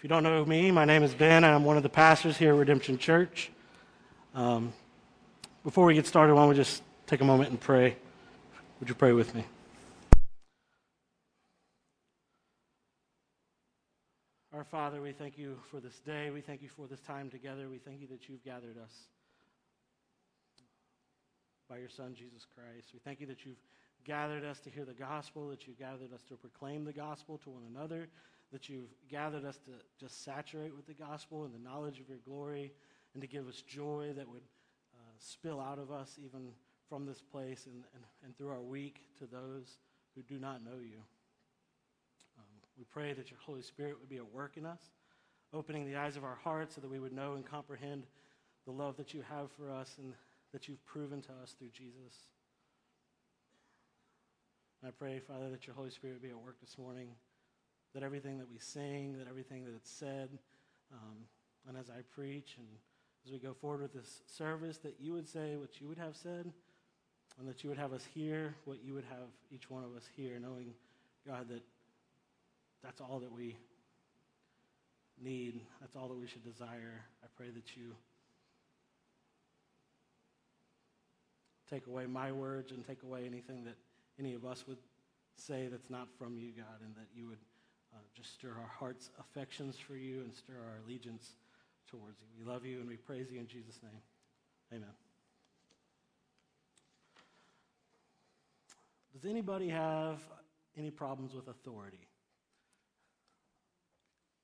If you don't know me, my name is Ben, and I'm one of the pastors here at Redemption Church. Um, before we get started, why don't we just take a moment and pray? Would you pray with me? Our Father, we thank you for this day. We thank you for this time together. We thank you that you've gathered us by your Son, Jesus Christ. We thank you that you've gathered us to hear the gospel, that you've gathered us to proclaim the gospel to one another, that you've gathered us to just saturate with the gospel and the knowledge of your glory, and to give us joy that would uh, spill out of us even from this place and, and, and through our week to those who do not know you. Um, we pray that your Holy Spirit would be at work in us, opening the eyes of our hearts so that we would know and comprehend the love that you have for us and that you've proven to us through Jesus. And I pray, Father, that your Holy Spirit would be at work this morning, that everything that we sing, that everything that it's said, um, and as I preach and as we go forward with this service, that you would say what you would have said, and that you would have us hear what you would have each one of us hear, knowing, God, that that's all that we need. That's all that we should desire. I pray that you take away my words and take away anything that any of us would say that's not from you, God, and that you would uh, just stir our hearts' affections for you and stir our allegiance towards you. We love you and we praise you in Jesus' name. Amen. Does anybody have any problems with authority?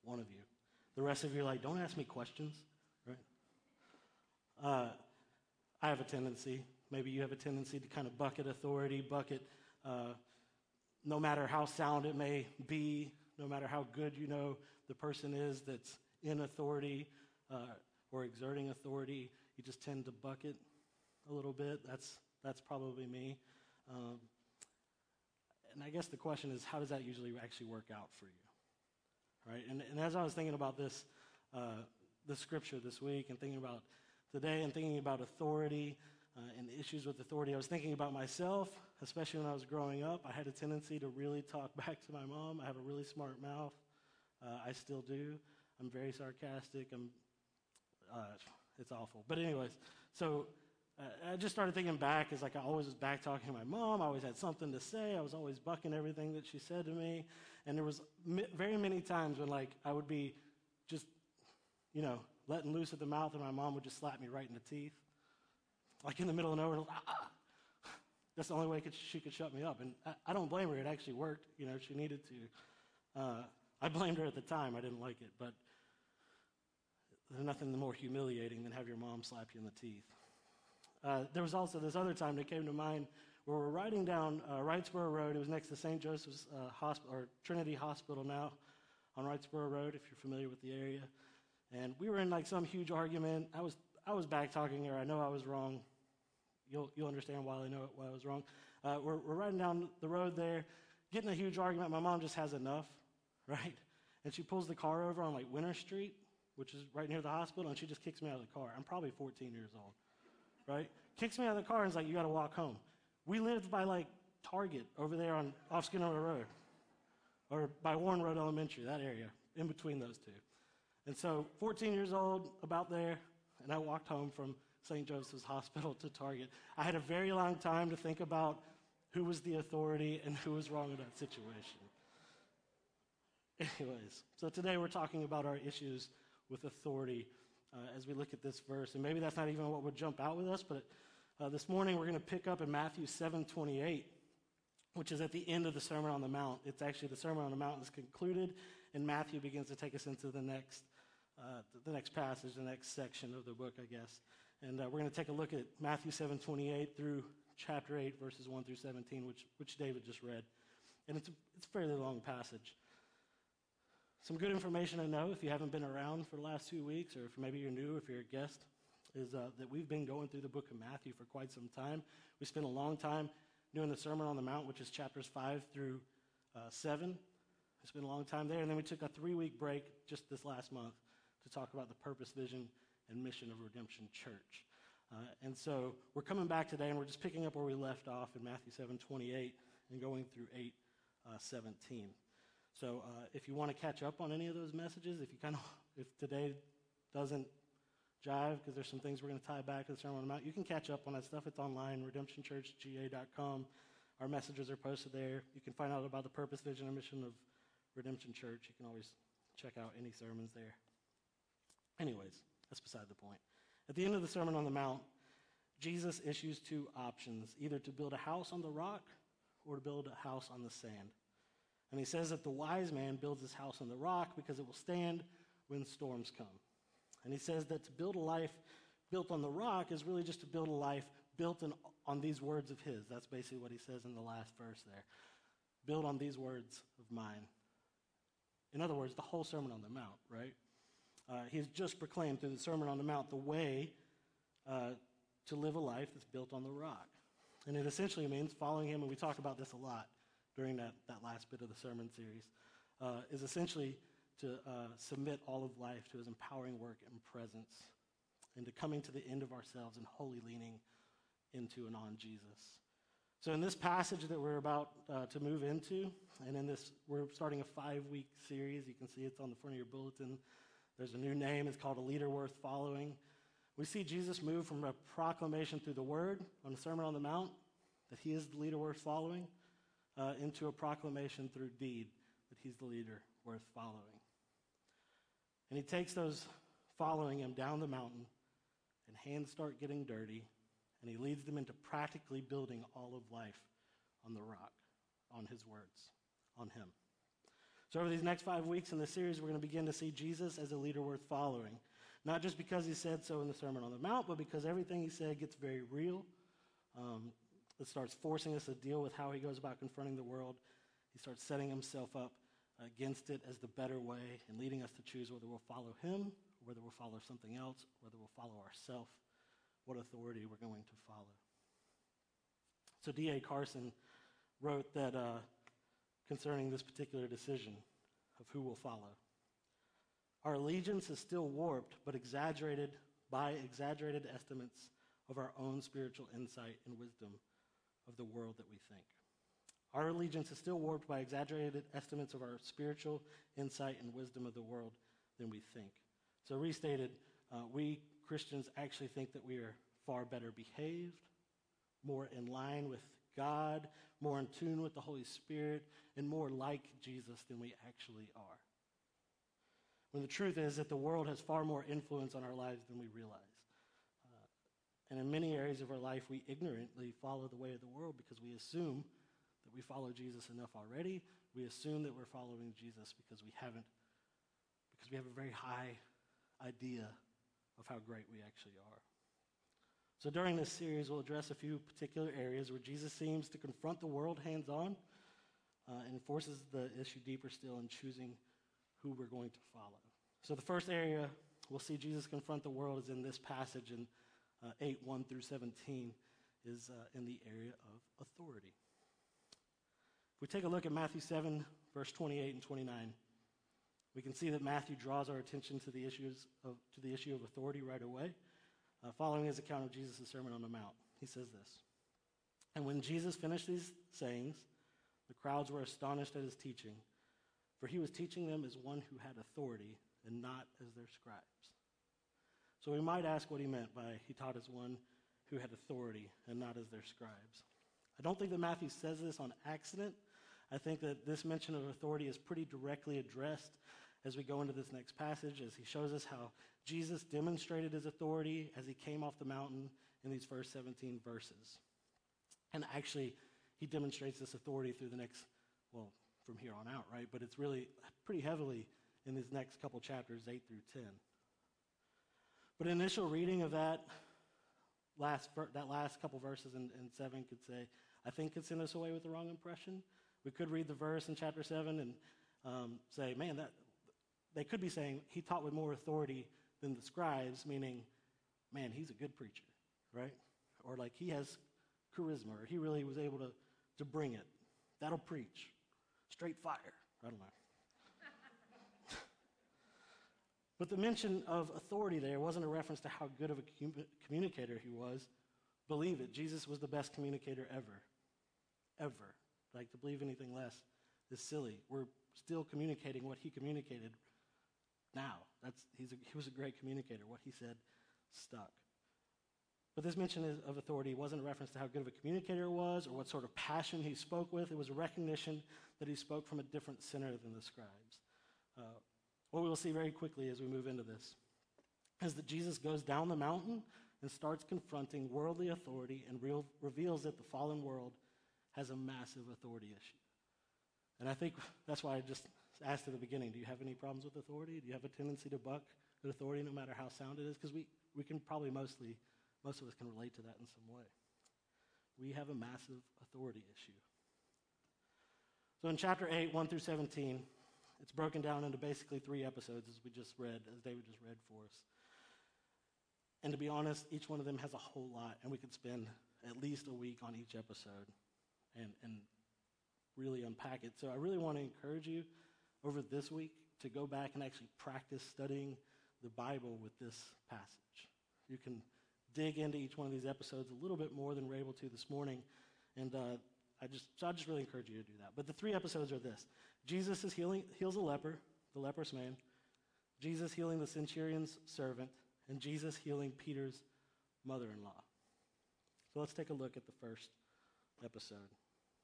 One of you. The rest of you are like, don't ask me questions, right? Uh, I have a tendency Maybe you have a tendency to kind of bucket authority, bucket uh, no matter how sound it may be, no matter how good you know the person is that's in authority uh, or exerting authority, you just tend to bucket a little bit. That's, that's probably me. Um, and I guess the question is, how does that usually actually work out for you? Right? And, and as I was thinking about this, uh, the scripture this week and thinking about today and thinking about authority, uh, and issues with authority. I was thinking about myself, especially when I was growing up. I had a tendency to really talk back to my mom. I have a really smart mouth. Uh, I still do. I'm very sarcastic. I'm, uh, it's awful. But anyways, so uh, I just started thinking back as like I always was back talking to my mom. I always had something to say. I was always bucking everything that she said to me. And there was mi- very many times when like I would be just, you know, letting loose at the mouth and my mom would just slap me right in the teeth like in the middle of nowhere. Ah, ah. That's the only way could, she could shut me up. And I, I, don't blame her. It actually worked. You know, she needed to. Uh, I blamed her at the time. I didn't like it. But there's nothing more humiliating than have your mom slap you in the teeth. Uh, there was also this other time that came to mind where we're riding down uh, Wrightsboro Road. It was next to St. Joseph's uh, Hospital, or Trinity Hospital now on Wrightsboro Road, if you're familiar with the area. And we were in like some huge argument. I was, I was back talking her. I know I was wrong. You'll, you'll understand why I know why I was wrong. Uh, we're, we're riding down the road there, getting a huge argument. My mom just has enough, right? And she pulls the car over on like Winter Street, which is right near the hospital, and she just kicks me out of the car. I'm probably 14 years old, right? Kicks me out of the car and is like, "You got to walk home." We lived by like Target over there on off Skinner Road, or by Warren Road Elementary, that area, in between those two. And so, 14 years old, about there, and I walked home from St. Joseph's Hospital to Target. I had a very long time to think about who was the authority and who was wrong in that situation. Anyways, so today we're talking about our issues with authority uh, as we look at this verse. And maybe that's not even what would jump out with us, but uh, this morning we're going to pick up in Matthew 7 28, which is at the end of the Sermon on the Mount. It's actually the Sermon on the Mount is concluded, and Matthew begins to take us into the next, uh, the next passage, the next section of the book, I guess. And uh, we're going to take a look at Matthew 7 28 through chapter 8, verses 1 through 17, which, which David just read. And it's a, it's a fairly long passage. Some good information to know if you haven't been around for the last two weeks, or if maybe you're new, if you're a guest, is uh, that we've been going through the book of Matthew for quite some time. We spent a long time doing the Sermon on the Mount, which is chapters 5 through uh, 7. We spent a long time there. And then we took a three week break just this last month to talk about the purpose, vision, and mission of Redemption Church. Uh, and so we're coming back today and we're just picking up where we left off in Matthew 7 28 and going through 8 uh, 17. So uh, if you want to catch up on any of those messages, if you kind of, if today doesn't jive, because there's some things we're going to tie back to the Sermon on the Mount, you can catch up on that stuff. It's online, redemptionchurchga.com. Our messages are posted there. You can find out about the purpose, vision, and mission of Redemption Church. You can always check out any sermons there. Anyways, that's beside the point. At the end of the Sermon on the Mount, Jesus issues two options either to build a house on the rock or to build a house on the sand. And he says that the wise man builds his house on the rock because it will stand when storms come. And he says that to build a life built on the rock is really just to build a life built in, on these words of his. That's basically what he says in the last verse there. Build on these words of mine. In other words, the whole Sermon on the Mount, right? Uh, he has just proclaimed through the Sermon on the Mount the way uh, to live a life that's built on the rock. And it essentially means following him, and we talked about this a lot during that, that last bit of the sermon series, uh, is essentially to uh, submit all of life to his empowering work and presence, and to coming to the end of ourselves and wholly leaning into and on Jesus. So, in this passage that we're about uh, to move into, and in this, we're starting a five week series. You can see it's on the front of your bulletin. There's a new name, it's called A Leader Worth Following. We see Jesus move from a proclamation through the Word on the Sermon on the Mount that he is the leader worth following uh, into a proclamation through deed that he's the leader worth following. And he takes those following him down the mountain, and hands start getting dirty, and he leads them into practically building all of life on the rock, on his words, on him. So, over these next five weeks in the series, we're going to begin to see Jesus as a leader worth following. Not just because he said so in the Sermon on the Mount, but because everything he said gets very real. Um, it starts forcing us to deal with how he goes about confronting the world. He starts setting himself up against it as the better way and leading us to choose whether we'll follow him, whether we'll follow something else, whether we'll follow ourselves, what authority we're going to follow. So D.A. Carson wrote that uh, concerning this particular decision of who will follow. Our allegiance is still warped, but exaggerated by exaggerated estimates of our own spiritual insight and wisdom of the world that we think. Our allegiance is still warped by exaggerated estimates of our spiritual insight and wisdom of the world than we think. So, restated, uh, we Christians actually think that we are far better behaved, more in line with God, more in tune with the Holy Spirit, and more like Jesus than we actually are. When the truth is that the world has far more influence on our lives than we realize. Uh, and in many areas of our life, we ignorantly follow the way of the world because we assume that we follow Jesus enough already. We assume that we're following Jesus because we haven't, because we have a very high idea of how great we actually are. So during this series, we'll address a few particular areas where Jesus seems to confront the world hands on uh, and forces the issue deeper still in choosing who we're going to follow. So the first area we'll see Jesus confront the world is in this passage in uh, 8 1 through 17, is uh, in the area of authority. If we take a look at Matthew 7, verse 28 and 29, we can see that Matthew draws our attention to the, issues of, to the issue of authority right away, uh, following his account of Jesus' Sermon on the Mount. He says this And when Jesus finished these sayings, the crowds were astonished at his teaching for he was teaching them as one who had authority and not as their scribes. So we might ask what he meant by he taught as one who had authority and not as their scribes. I don't think that Matthew says this on accident. I think that this mention of authority is pretty directly addressed as we go into this next passage, as he shows us how Jesus demonstrated his authority as he came off the mountain in these first 17 verses. And actually, he demonstrates this authority through the next, well, from here on out, right? But it's really pretty heavily in these next couple chapters, 8 through 10. But initial reading of that last, that last couple verses in, in 7 could say, I think could send us away with the wrong impression. We could read the verse in chapter 7 and um, say, man, that, they could be saying he taught with more authority than the scribes, meaning, man, he's a good preacher, right? Or like he has charisma, or he really was able to, to bring it. That'll preach. Straight fire. I don't know. but the mention of authority there wasn't a reference to how good of a communicator he was. Believe it, Jesus was the best communicator ever. Ever. Like to believe anything less is silly. We're still communicating what he communicated now. That's, a, he was a great communicator. What he said stuck. But this mention of authority wasn't a reference to how good of a communicator he was or what sort of passion he spoke with. It was a recognition that he spoke from a different center than the scribes. Uh, what we will see very quickly as we move into this is that Jesus goes down the mountain and starts confronting worldly authority and real, reveals that the fallen world has a massive authority issue. And I think that's why I just asked at the beginning do you have any problems with authority? Do you have a tendency to buck at authority no matter how sound it is? Because we, we can probably mostly, most of us can relate to that in some way. We have a massive authority issue. So in chapter 8, 1 through 17, it's broken down into basically three episodes, as we just read, as David just read for us. And to be honest, each one of them has a whole lot, and we could spend at least a week on each episode and, and really unpack it. So I really want to encourage you over this week to go back and actually practice studying the Bible with this passage. You can dig into each one of these episodes a little bit more than we're able to this morning. And uh, I just, so I just really encourage you to do that. But the three episodes are this Jesus is healing, heals a leper, the leprous man, Jesus healing the centurion's servant, and Jesus healing Peter's mother in law. So let's take a look at the first episode.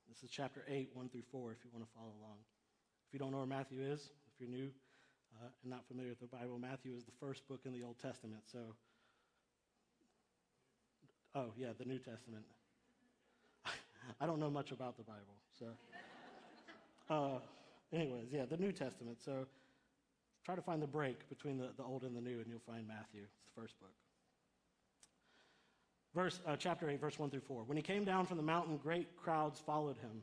This is chapter 8, 1 through 4, if you want to follow along. If you don't know where Matthew is, if you're new uh, and not familiar with the Bible, Matthew is the first book in the Old Testament. So, oh, yeah, the New Testament. I don't know much about the Bible, so. Uh, anyways, yeah, the New Testament. So try to find the break between the, the Old and the New, and you'll find Matthew. It's the first book. Verse, uh, chapter 8, verse 1 through 4. When he came down from the mountain, great crowds followed him.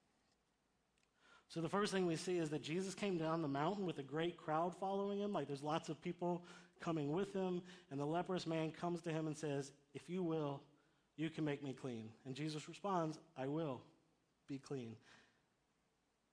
So the first thing we see is that Jesus came down the mountain with a great crowd following him. Like there's lots of people coming with him. And the leprous man comes to him and says, If you will, you can make me clean. And Jesus responds, I will be clean.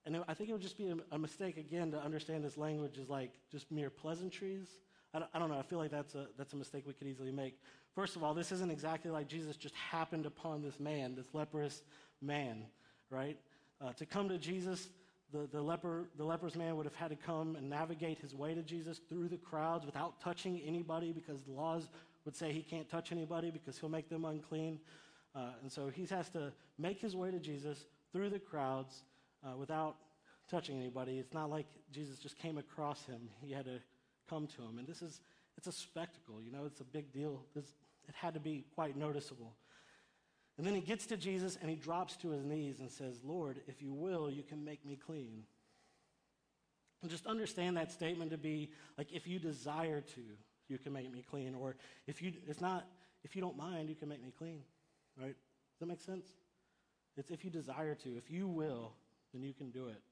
And I think it would just be a, mistake, again, to understand this language as like just mere pleasantries. I don't, I don't know. I feel like that's a, that's a mistake we could easily make. First of all, this isn't exactly like Jesus just happened upon this man, this leprous man, right? Uh, to come to Jesus, the, the, leper, the leper's man would have had to come and navigate his way to Jesus through the crowds without touching anybody because the laws would say he can't touch anybody because he'll make them unclean. Uh, and so he has to make his way to Jesus through the crowds uh, without touching anybody. It's not like Jesus just came across him. He had to come to him. And this is, it's a spectacle, you know, it's a big deal. This, it had to be quite noticeable. And then he gets to Jesus and he drops to his knees and says, Lord, if you will, you can make me clean. And just understand that statement to be like, if you desire to, you can make me clean. Or if you, it's not, if you don't mind, you can make me clean. Right? Does that make sense? It's if you desire to. If you will, then you can do it.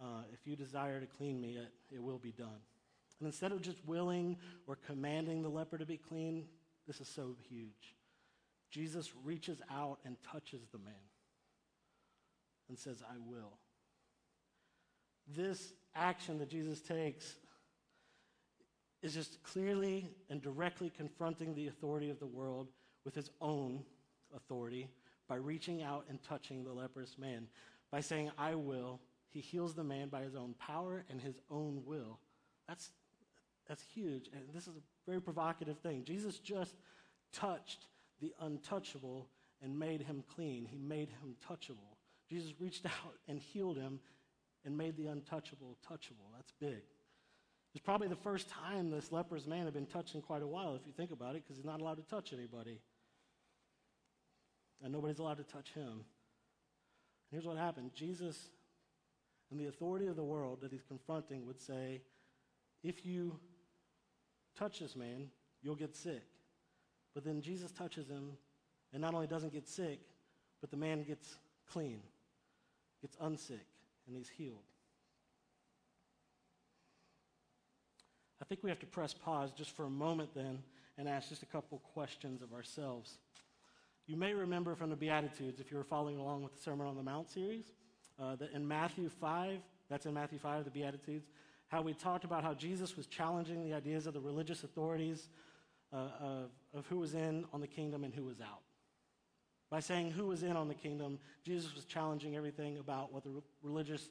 Uh, if you desire to clean me, it, it will be done. And instead of just willing or commanding the leper to be clean, this is so huge. Jesus reaches out and touches the man and says, I will. This action that Jesus takes is just clearly and directly confronting the authority of the world with his own authority by reaching out and touching the leprous man. By saying, I will, he heals the man by his own power and his own will. That's, that's huge. And this is a very provocative thing. Jesus just touched the untouchable and made him clean. He made him touchable. Jesus reached out and healed him and made the untouchable touchable. That's big. It's probably the first time this leprous man had been touched in quite a while, if you think about it, because he's not allowed to touch anybody. And nobody's allowed to touch him. And here's what happened Jesus, and the authority of the world that he's confronting, would say, If you touch this man, you'll get sick. But then Jesus touches him and not only doesn't get sick, but the man gets clean, gets unsick, and he's healed. I think we have to press pause just for a moment then and ask just a couple questions of ourselves. You may remember from the Beatitudes, if you were following along with the Sermon on the Mount series, uh, that in Matthew 5, that's in Matthew 5, the Beatitudes, how we talked about how Jesus was challenging the ideas of the religious authorities uh, of, of who was in on the kingdom and who was out. By saying who was in on the kingdom, Jesus was challenging everything about what the re- religious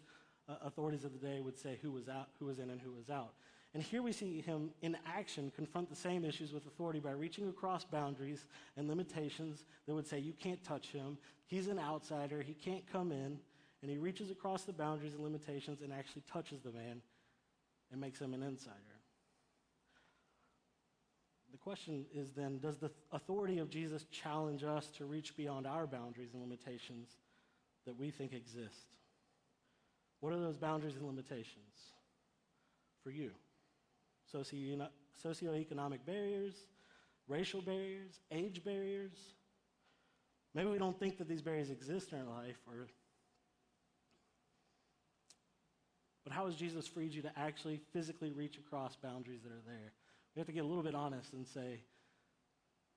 uh, authorities of the day would say who was out, who was in and who was out. And here we see him in action confront the same issues with authority by reaching across boundaries and limitations that would say you can't touch him, he's an outsider, he can't come in, and he reaches across the boundaries and limitations and actually touches the man and makes him an insider. The question is then Does the authority of Jesus challenge us to reach beyond our boundaries and limitations that we think exist? What are those boundaries and limitations for you? Socio- socioeconomic barriers, racial barriers, age barriers. Maybe we don't think that these barriers exist in our life, or but how has Jesus freed you to actually physically reach across boundaries that are there? We have to get a little bit honest and say,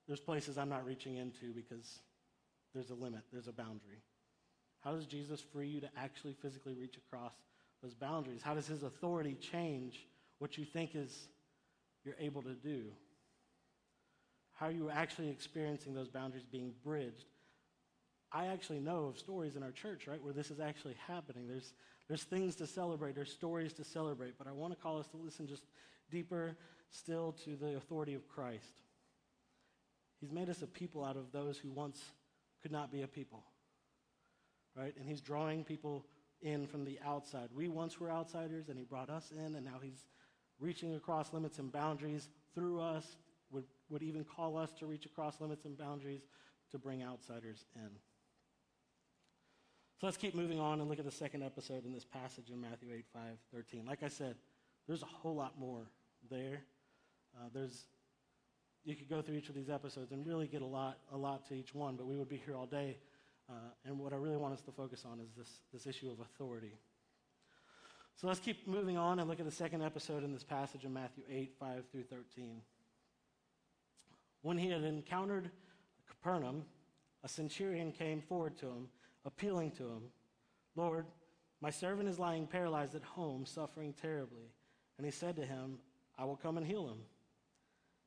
there's places I'm not reaching into because there's a limit, there's a boundary. How does Jesus free you to actually physically reach across those boundaries? How does his authority change what you think is you're able to do? How are you actually experiencing those boundaries being bridged? I actually know of stories in our church, right, where this is actually happening. There's, there's things to celebrate, there's stories to celebrate, but I want to call us to listen just deeper still to the authority of Christ. He's made us a people out of those who once could not be a people, right? And He's drawing people in from the outside. We once were outsiders, and He brought us in, and now He's reaching across limits and boundaries through us, would, would even call us to reach across limits and boundaries to bring outsiders in. So let's keep moving on and look at the second episode in this passage in Matthew 8, 5, 13. Like I said, there's a whole lot more there. Uh, there's, you could go through each of these episodes and really get a lot, a lot to each one, but we would be here all day. Uh, and what I really want us to focus on is this, this issue of authority. So let's keep moving on and look at the second episode in this passage in Matthew 8, 5 through 13. When he had encountered Capernaum, a centurion came forward to him, appealing to him, Lord, my servant is lying paralyzed at home, suffering terribly. And he said to him, I will come and heal him.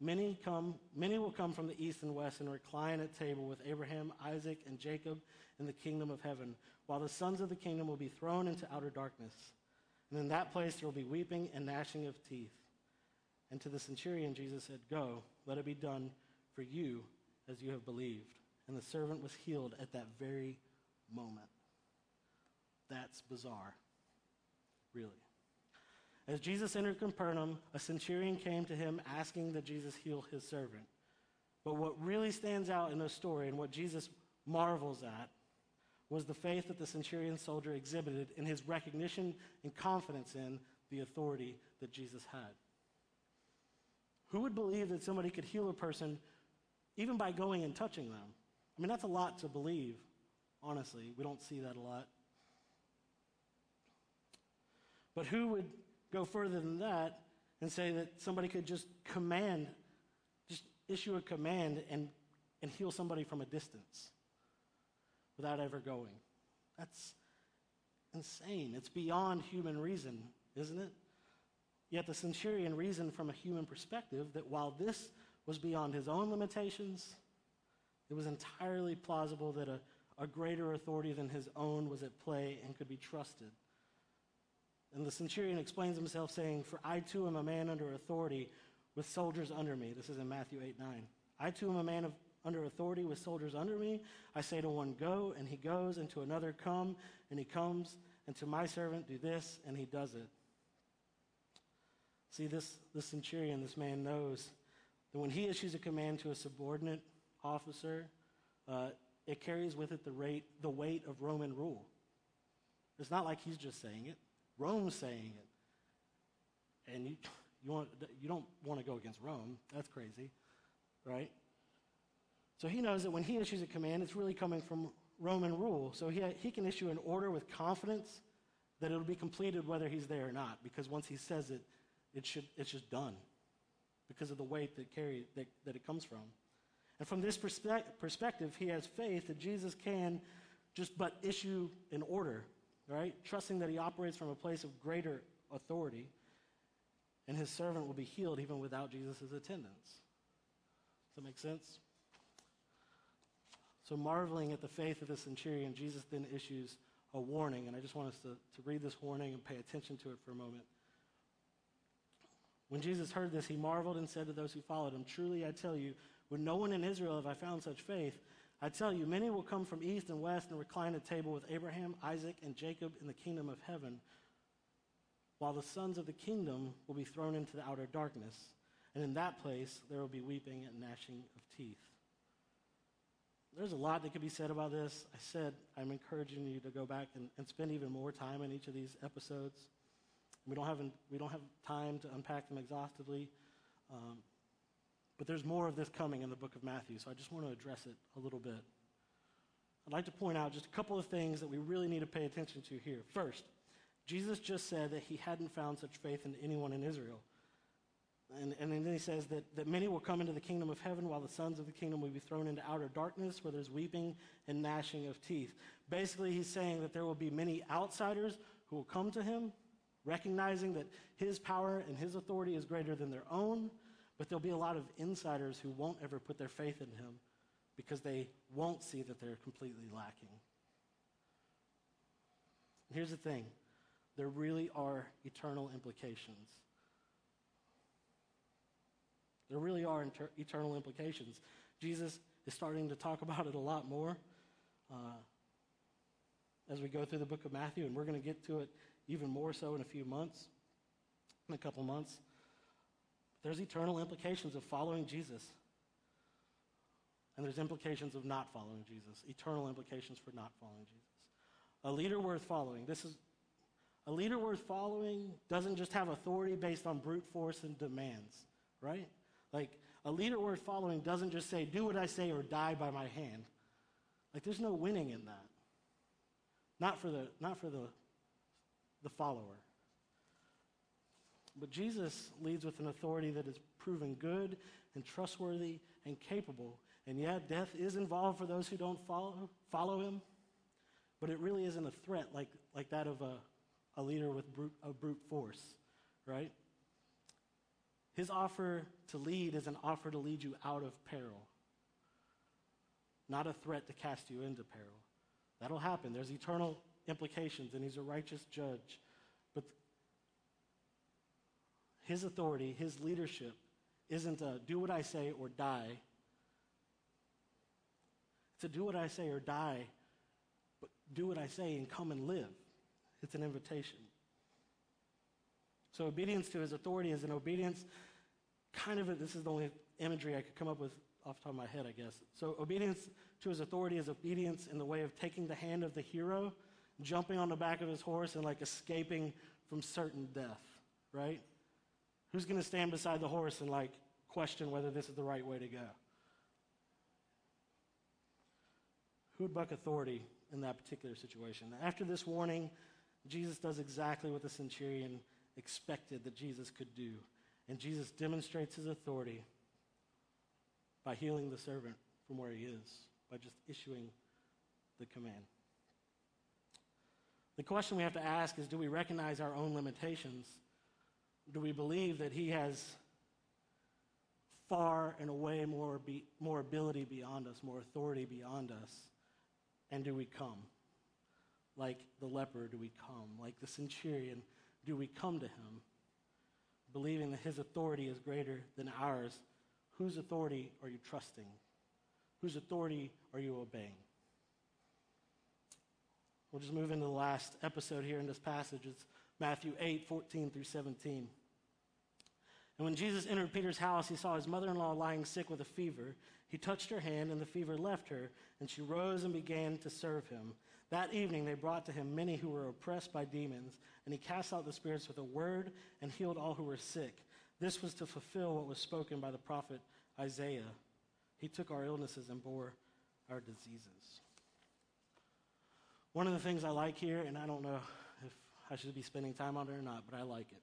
many, come, many will come from the east and west and recline at table with Abraham, Isaac, and Jacob in the kingdom of heaven, while the sons of the kingdom will be thrown into outer darkness. And in that place there will be weeping and gnashing of teeth. And to the centurion, Jesus said, Go, let it be done for you as you have believed. And the servant was healed at that very moment. That's bizarre, really. As Jesus entered Capernaum, a centurion came to him asking that Jesus heal his servant. But what really stands out in the story and what Jesus marvels at was the faith that the centurion soldier exhibited in his recognition and confidence in the authority that Jesus had. Who would believe that somebody could heal a person even by going and touching them? I mean, that's a lot to believe, honestly. We don't see that a lot. But who would go further than that and say that somebody could just command, just issue a command and, and heal somebody from a distance? without ever going. That's insane. It's beyond human reason, isn't it? Yet the centurion reasoned from a human perspective that while this was beyond his own limitations, it was entirely plausible that a, a greater authority than his own was at play and could be trusted. And the centurion explains himself saying, For I too am a man under authority with soldiers under me. This is in Matthew 8 9. I too am a man of under authority with soldiers under me. I say to one, Go, and he goes, and to another, Come, and he comes, and to my servant, Do this, and he does it. See, this, this centurion, this man knows that when he issues a command to a subordinate officer, uh, it carries with it the, rate, the weight of Roman rule. It's not like he's just saying it, Rome's saying it. And you, you, want, you don't want to go against Rome. That's crazy, right? So he knows that when he issues a command, it's really coming from Roman rule. So he, he can issue an order with confidence that it'll be completed whether he's there or not, because once he says it, it should, it's just done because of the weight that, carry, that, that it comes from. And from this perspe- perspective, he has faith that Jesus can just but issue an order, right? Trusting that he operates from a place of greater authority, and his servant will be healed even without Jesus' attendance. Does that make sense? So, marveling at the faith of the centurion, Jesus then issues a warning, and I just want us to, to read this warning and pay attention to it for a moment. When Jesus heard this, he marveled and said to those who followed him, Truly I tell you, with no one in Israel have I found such faith. I tell you, many will come from east and west and recline at table with Abraham, Isaac, and Jacob in the kingdom of heaven, while the sons of the kingdom will be thrown into the outer darkness. And in that place there will be weeping and gnashing of teeth. There's a lot that could be said about this. I said I'm encouraging you to go back and, and spend even more time in each of these episodes. We don't have, we don't have time to unpack them exhaustively. Um, but there's more of this coming in the book of Matthew, so I just want to address it a little bit. I'd like to point out just a couple of things that we really need to pay attention to here. First, Jesus just said that he hadn't found such faith in anyone in Israel. And, and then he says that, that many will come into the kingdom of heaven while the sons of the kingdom will be thrown into outer darkness where there's weeping and gnashing of teeth. Basically, he's saying that there will be many outsiders who will come to him, recognizing that his power and his authority is greater than their own, but there'll be a lot of insiders who won't ever put their faith in him because they won't see that they're completely lacking. And here's the thing there really are eternal implications there really are inter- eternal implications. Jesus is starting to talk about it a lot more uh, as we go through the book of Matthew, and we're going to get to it even more so in a few months, in a couple months. There's eternal implications of following Jesus. And there's implications of not following Jesus, eternal implications for not following Jesus. A leader worth following. This is a leader worth following doesn't just have authority based on brute force and demands, right? Like, a leader worth following doesn't just say, do what I say or die by my hand. Like, there's no winning in that. Not for the, not for the, the follower. But Jesus leads with an authority that is proven good and trustworthy and capable. And yet, death is involved for those who don't follow, follow him. But it really isn't a threat like, like that of a, a leader with brute, brute force, right? His offer to lead is an offer to lead you out of peril, not a threat to cast you into peril. That'll happen. There's eternal implications, and he's a righteous judge. But his authority, his leadership, isn't a do what I say or die. It's a do what I say or die, but do what I say and come and live. It's an invitation. So obedience to his authority is an obedience, kind of, a, this is the only imagery I could come up with off the top of my head, I guess. So obedience to his authority is obedience in the way of taking the hand of the hero, jumping on the back of his horse, and like escaping from certain death, right? Who's going to stand beside the horse and like question whether this is the right way to go? Who would buck authority in that particular situation? After this warning, Jesus does exactly what the centurion expected that Jesus could do. And Jesus demonstrates his authority by healing the servant from where he is, by just issuing the command. The question we have to ask is do we recognize our own limitations? Do we believe that he has far and away more, be, more ability beyond us, more authority beyond us? And do we come? Like the leper, do we come? Like the centurion, do we come to him, believing that his authority is greater than ours? Whose authority are you trusting? Whose authority are you obeying? We'll just move into the last episode here in this passage. It's Matthew 8, 14 through 17. And when Jesus entered Peter's house, he saw his mother in law lying sick with a fever. He touched her hand, and the fever left her, and she rose and began to serve him. That evening, they brought to him many who were oppressed by demons, and he cast out the spirits with a word and healed all who were sick. This was to fulfill what was spoken by the prophet Isaiah. He took our illnesses and bore our diseases. One of the things I like here, and I don't know if I should be spending time on it or not, but I like it.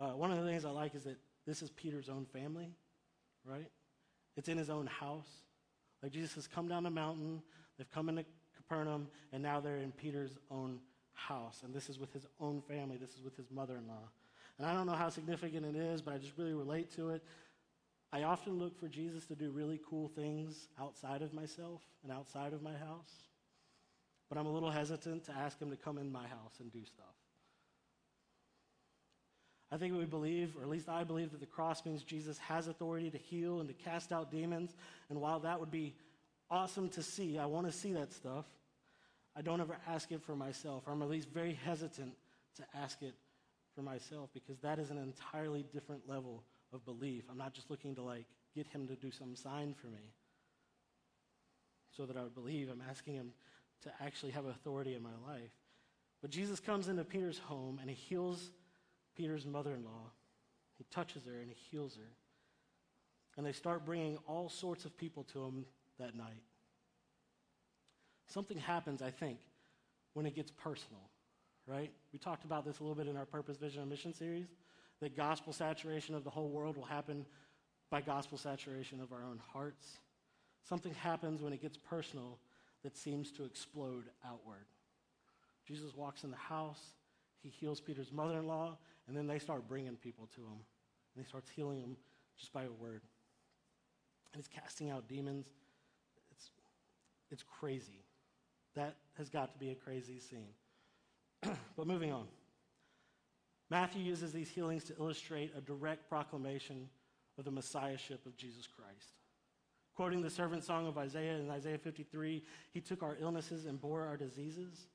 Uh, one of the things I like is that this is Peter's own family, right? It's in his own house. Like Jesus has come down the mountain, they've come into Capernaum, and now they're in Peter's own house. And this is with his own family, this is with his mother in law. And I don't know how significant it is, but I just really relate to it. I often look for Jesus to do really cool things outside of myself and outside of my house, but I'm a little hesitant to ask him to come in my house and do stuff. I think we believe, or at least I believe, that the cross means Jesus has authority to heal and to cast out demons. And while that would be awesome to see, I want to see that stuff. I don't ever ask it for myself, I'm at least very hesitant to ask it for myself because that is an entirely different level of belief. I'm not just looking to like get him to do some sign for me so that I would believe. I'm asking him to actually have authority in my life. But Jesus comes into Peter's home and he heals Peter's mother in law. He touches her and he heals her. And they start bringing all sorts of people to him that night. Something happens, I think, when it gets personal, right? We talked about this a little bit in our Purpose, Vision, and Mission series that gospel saturation of the whole world will happen by gospel saturation of our own hearts. Something happens when it gets personal that seems to explode outward. Jesus walks in the house, he heals Peter's mother in law, and then they start bringing people to him. And he starts healing them just by a word. And he's casting out demons. It's, it's crazy. That has got to be a crazy scene. but moving on. Matthew uses these healings to illustrate a direct proclamation of the messiahship of Jesus Christ. Quoting the servant song of Isaiah in Isaiah 53, he took our illnesses and bore our diseases.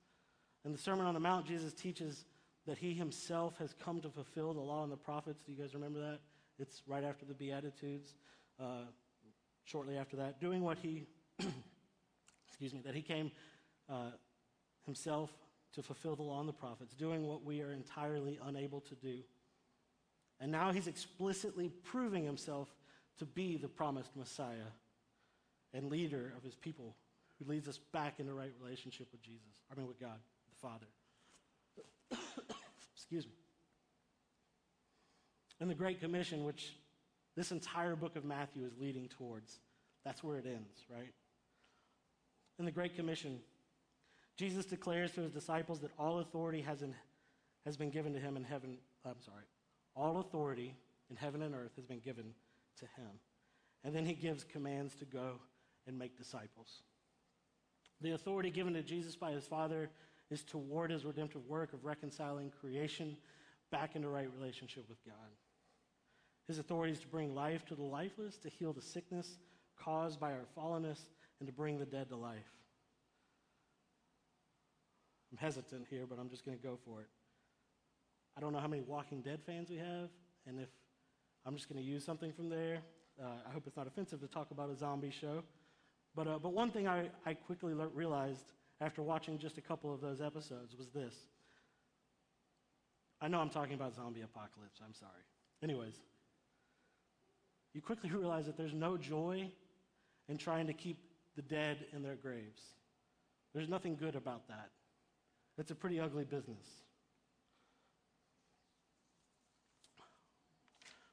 In the Sermon on the Mount, Jesus teaches that he himself has come to fulfill the law and the prophets. Do you guys remember that? It's right after the Beatitudes, uh, shortly after that. Doing what he, excuse me, that he came uh, himself to fulfill the law and the prophets, doing what we are entirely unable to do. And now he's explicitly proving himself to be the promised Messiah and leader of his people who leads us back into right relationship with Jesus, I mean with God, the Father. Excuse me. And the Great Commission, which this entire book of Matthew is leading towards, that's where it ends, right? In the Great Commission, Jesus declares to his disciples that all authority has, in, has been given to him in heaven. I'm sorry. All authority in heaven and earth has been given to him. And then he gives commands to go and make disciples. The authority given to Jesus by his Father is toward his redemptive work of reconciling creation back into right relationship with God. His authority is to bring life to the lifeless, to heal the sickness caused by our fallenness, and to bring the dead to life. I'm hesitant here, but I'm just going to go for it. I don't know how many Walking Dead fans we have, and if I'm just going to use something from there. Uh, I hope it's not offensive to talk about a zombie show. But, uh, but one thing I, I quickly le- realized after watching just a couple of those episodes was this. I know I'm talking about zombie apocalypse, I'm sorry. Anyways, you quickly realize that there's no joy in trying to keep the dead in their graves. There's nothing good about that. It's a pretty ugly business.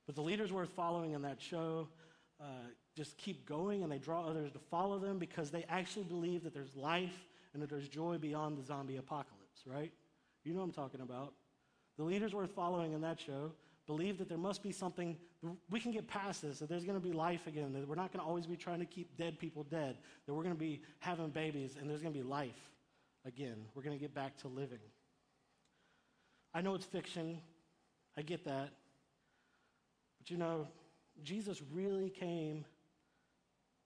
But the leaders worth following in that show uh, just keep going and they draw others to follow them because they actually believe that there's life and that there's joy beyond the zombie apocalypse, right? You know what I'm talking about. The leaders worth following in that show believe that there must be something, we can get past this, that there's going to be life again, that we're not going to always be trying to keep dead people dead, that we're going to be having babies and there's going to be life again. We're going to get back to living. I know it's fiction, I get that. But you know, Jesus really came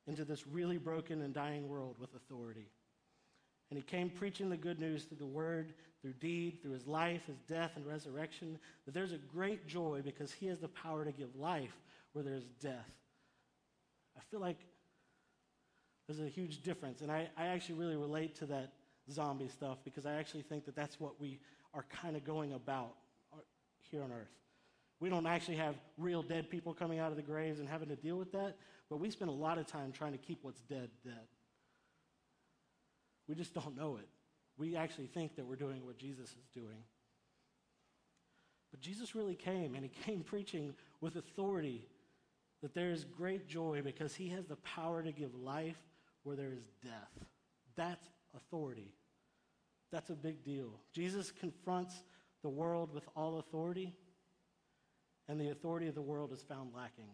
into this really broken and dying world with authority. And he came preaching the good news through the word, through deed, through his life, his death, and resurrection. That there's a great joy because he has the power to give life where there's death. I feel like there's a huge difference. And I, I actually really relate to that zombie stuff because I actually think that that's what we are kind of going about uh, here on earth. We don't actually have real dead people coming out of the graves and having to deal with that, but we spend a lot of time trying to keep what's dead dead. We just don't know it. We actually think that we're doing what Jesus is doing. But Jesus really came, and he came preaching with authority that there is great joy because he has the power to give life where there is death. That's authority. That's a big deal. Jesus confronts the world with all authority, and the authority of the world is found lacking.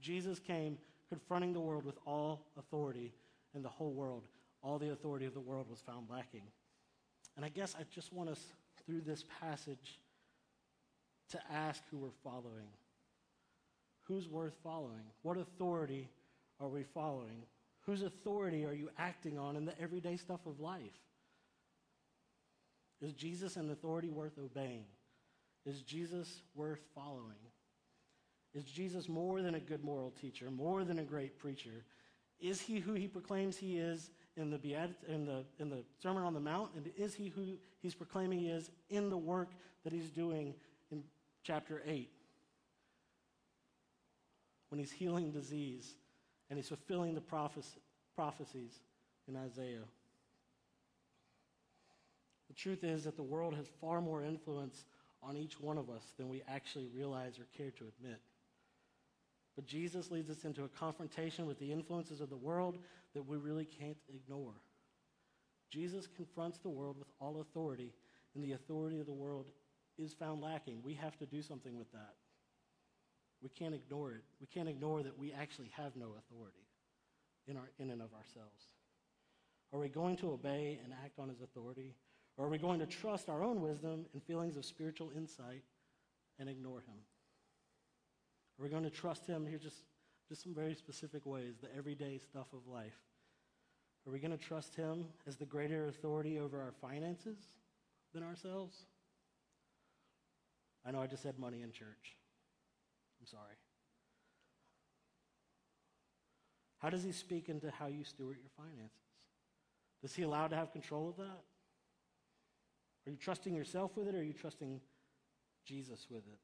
Jesus came confronting the world with all authority, and the whole world, all the authority of the world was found lacking. And I guess I just want us, through this passage, to ask who we're following. Who's worth following? What authority are we following? Whose authority are you acting on in the everyday stuff of life? Is Jesus an authority worth obeying? Is Jesus worth following? Is Jesus more than a good moral teacher, more than a great preacher? Is he who he proclaims he is in the, Beat- in the, in the Sermon on the Mount? And is he who he's proclaiming he is in the work that he's doing in chapter 8? When he's healing disease and he's fulfilling the prophecies in Isaiah. The truth is that the world has far more influence on each one of us than we actually realize or care to admit. But Jesus leads us into a confrontation with the influences of the world that we really can't ignore. Jesus confronts the world with all authority, and the authority of the world is found lacking. We have to do something with that. We can't ignore it. We can't ignore that we actually have no authority in, our, in and of ourselves. Are we going to obey and act on his authority? Or are we going to trust our own wisdom and feelings of spiritual insight and ignore him? Are we going to trust him? Here's just, just some very specific ways, the everyday stuff of life. Are we going to trust him as the greater authority over our finances than ourselves? I know I just said money in church. I'm sorry. How does he speak into how you steward your finances? Does he allow to have control of that? Are you trusting yourself with it or are you trusting Jesus with it?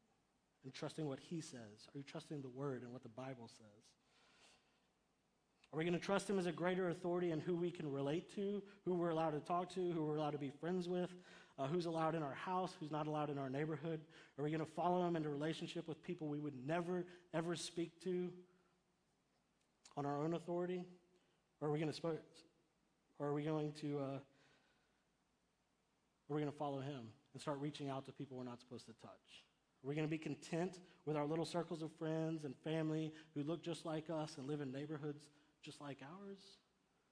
And trusting what he says? Are you trusting the word and what the Bible says? Are we going to trust him as a greater authority in who we can relate to, who we're allowed to talk to, who we're allowed to be friends with, uh, who's allowed in our house, who's not allowed in our neighborhood? Are we going to follow him into relationship with people we would never, ever speak to on our own authority? Or are we going to, sp- are we going to, uh, are we going to follow him and start reaching out to people we're not supposed to touch? Are we going to be content with our little circles of friends and family who look just like us and live in neighborhoods just like ours?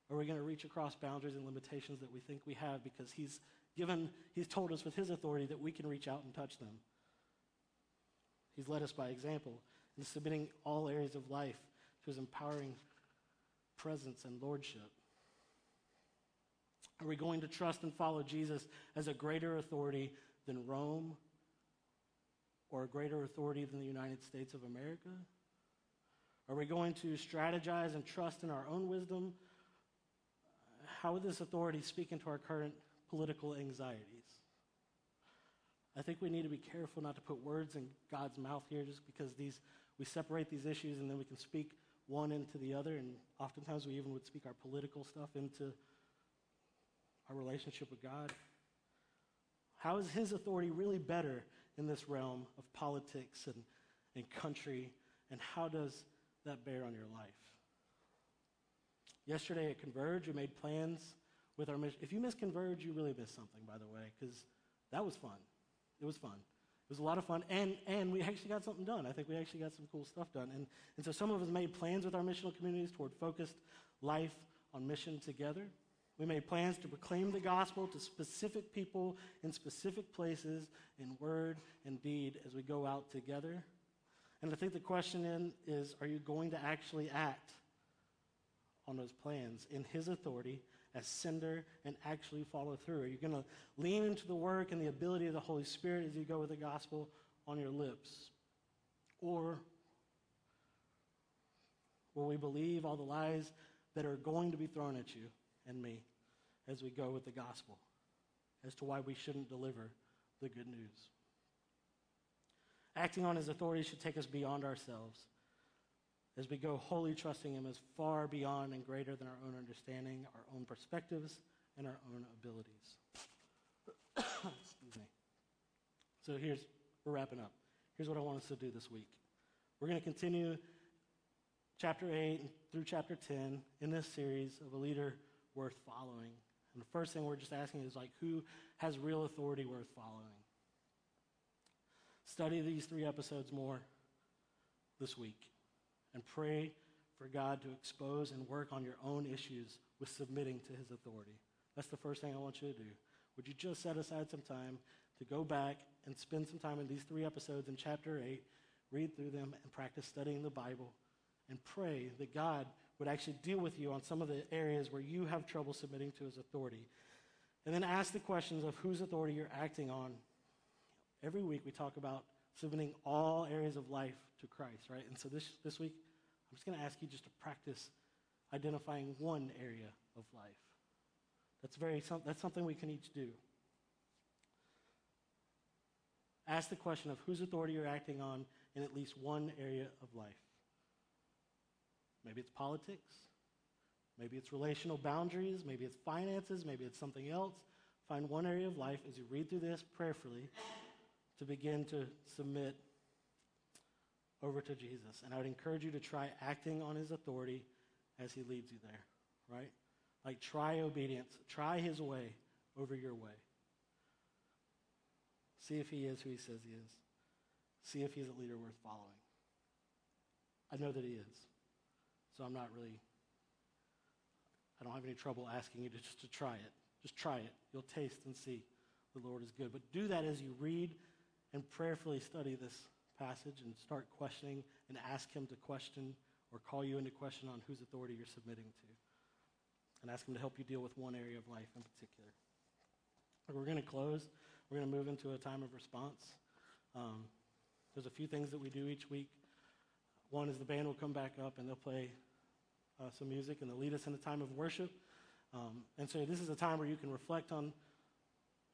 Or are we going to reach across boundaries and limitations that we think we have because he's given, he's told us with his authority that we can reach out and touch them? He's led us by example in submitting all areas of life to his empowering presence and lordship. Are we going to trust and follow Jesus as a greater authority than Rome or a greater authority than the United States of America? Are we going to strategize and trust in our own wisdom? How would this authority speak into our current political anxieties? I think we need to be careful not to put words in God's mouth here just because these we separate these issues and then we can speak one into the other and oftentimes we even would speak our political stuff into our relationship with God. How is his authority really better in this realm of politics and, and country and how does that bear on your life? Yesterday at Converge, we made plans with our mission. If you miss Converge, you really missed something, by the way, because that was fun. It was fun. It was a lot of fun, and, and we actually got something done. I think we actually got some cool stuff done. And, and so some of us made plans with our missional communities toward focused life on mission together. We made plans to proclaim the gospel to specific people in specific places in word and deed as we go out together. And I think the question then is are you going to actually act on those plans in His authority as sender and actually follow through? Are you going to lean into the work and the ability of the Holy Spirit as you go with the gospel on your lips? Or will we believe all the lies that are going to be thrown at you and me as we go with the gospel as to why we shouldn't deliver the good news? Acting on his authority should take us beyond ourselves as we go wholly trusting him as far beyond and greater than our own understanding, our own perspectives, and our own abilities. Excuse me. So here's, we're wrapping up. Here's what I want us to do this week. We're going to continue chapter 8 through chapter 10 in this series of a leader worth following. And the first thing we're just asking is like, who has real authority worth following? Study these three episodes more this week and pray for God to expose and work on your own issues with submitting to his authority. That's the first thing I want you to do. Would you just set aside some time to go back and spend some time in these three episodes in chapter 8, read through them, and practice studying the Bible, and pray that God would actually deal with you on some of the areas where you have trouble submitting to his authority. And then ask the questions of whose authority you're acting on every week we talk about submitting all areas of life to Christ, right? And so this, this week, I'm just going to ask you just to practice identifying one area of life. That's, very, that's something we can each do. Ask the question of whose authority you're acting on in at least one area of life. Maybe it's politics. Maybe it's relational boundaries. Maybe it's finances. Maybe it's something else. Find one area of life as you read through this prayerfully to begin to submit over to Jesus. And I would encourage you to try acting on his authority as he leads you there, right? Like try obedience, try his way over your way. See if he is who he says he is. See if he's a leader worth following. I know that he is. So I'm not really, I don't have any trouble asking you to just to try it. Just try it. You'll taste and see the Lord is good. But do that as you read and prayerfully study this passage and start questioning and ask Him to question or call you into question on whose authority you're submitting to. And ask Him to help you deal with one area of life in particular. We're going to close. We're going to move into a time of response. Um, there's a few things that we do each week. One is the band will come back up and they'll play uh, some music and they'll lead us in a time of worship. Um, and so this is a time where you can reflect on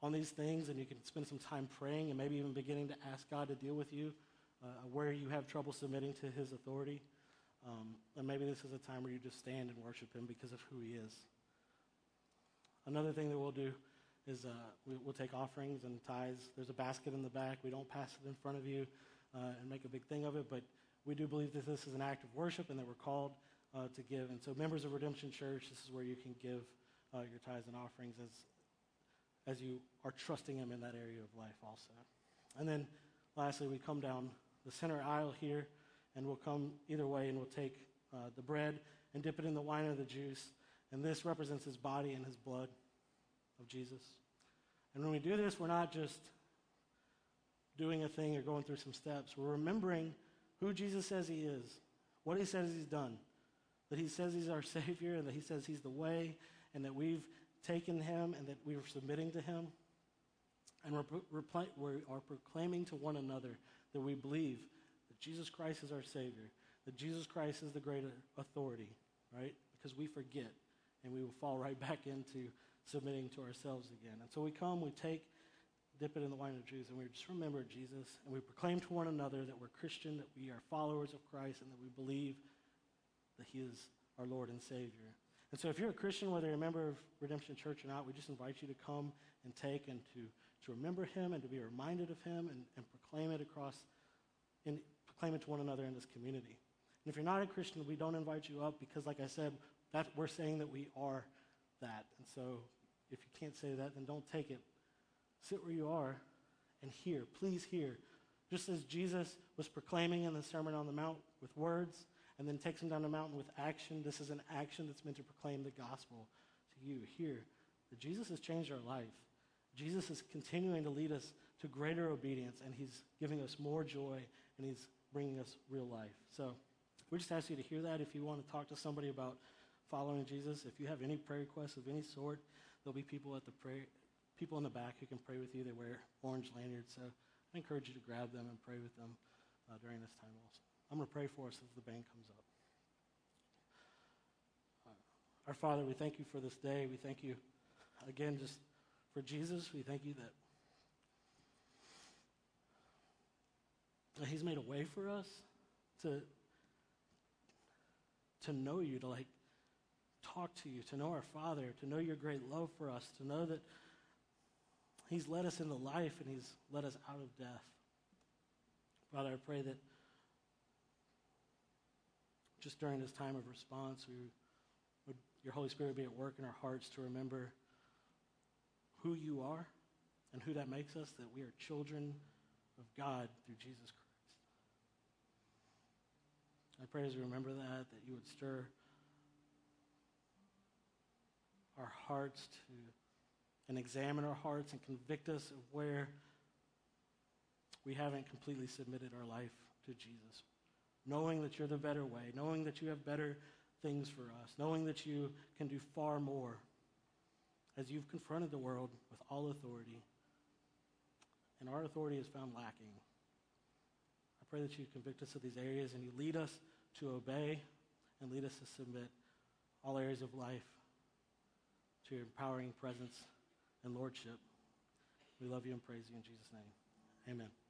on these things and you can spend some time praying and maybe even beginning to ask God to deal with you uh, where you have trouble submitting to his authority. Um, and maybe this is a time where you just stand and worship him because of who he is. Another thing that we'll do is uh, we, will take offerings and tithes. There's a basket in the back. We don't pass it in front of you uh, and make a big thing of it, but we do believe that this is an act of worship and that we're called uh, to give. And so, members of Redemption Church, this is where you can give uh, your tithes and offerings as as you are trusting Him in that area of life also. And then lastly, we come down the center aisle here, and we'll come either way, and we'll take uh, the bread and dip it in the wine or the juice. And this represents His body and His blood of Jesus. And when we do this, we're not just doing a thing or going through some steps. We're remembering who Jesus says He is, what He says He's done, that He says He's our Savior, and that He says He's the way, and that we've taken him and that we are submitting to him. And we're, we are proclaiming to one another that we believe that Jesus Christ is our Savior, that Jesus Christ is the greater authority, right? Because we forget and we will fall right back into submitting to ourselves again. And so we come, we take, dip it in the wine of juice, and we just remember Jesus, and we proclaim to one another that we're Christian, that we are followers of Christ, and that we believe that He is our Lord and Savior. And so if you're a Christian, whether you're a member of Redemption Church or not, we just invite you to come and take and to, to remember him and to be reminded of him and, and proclaim it across, and proclaim it to one another in this community. And if you're not a Christian, we don't invite you up because, like I said, that, we're saying that we are that. And so if you can't say that, then don't take it. Sit where you are and hear. Please hear. Just as Jesus was proclaiming in the Sermon on the Mount with words, and then takes them down the mountain with action. This is an action that's meant to proclaim the gospel to you here. That Jesus has changed our life. Jesus is continuing to lead us to greater obedience, and he's giving us more joy, and he's bringing us real life. So we just ask you to hear that. If you want to talk to somebody about following Jesus. If you have any prayer requests of any sort, there'll be people at the pray, people in the back who can pray with you. They wear orange lanyards, so I encourage you to grab them and pray with them uh, during this time also. I'm going to pray for us as the band comes up. Our Father, we thank you for this day. We thank you again just for Jesus. We thank you that He's made a way for us to, to know you, to like talk to you, to know our Father, to know your great love for us, to know that He's led us into life and He's led us out of death. Father, I pray that just during this time of response, we would your Holy Spirit be at work in our hearts to remember who you are and who that makes us, that we are children of God through Jesus Christ. I pray as we remember that, that you would stir our hearts to and examine our hearts and convict us of where we haven't completely submitted our life to Jesus. Knowing that you're the better way, knowing that you have better things for us, knowing that you can do far more as you've confronted the world with all authority, and our authority is found lacking. I pray that you convict us of these areas and you lead us to obey and lead us to submit all areas of life to your empowering presence and lordship. We love you and praise you in Jesus' name. Amen.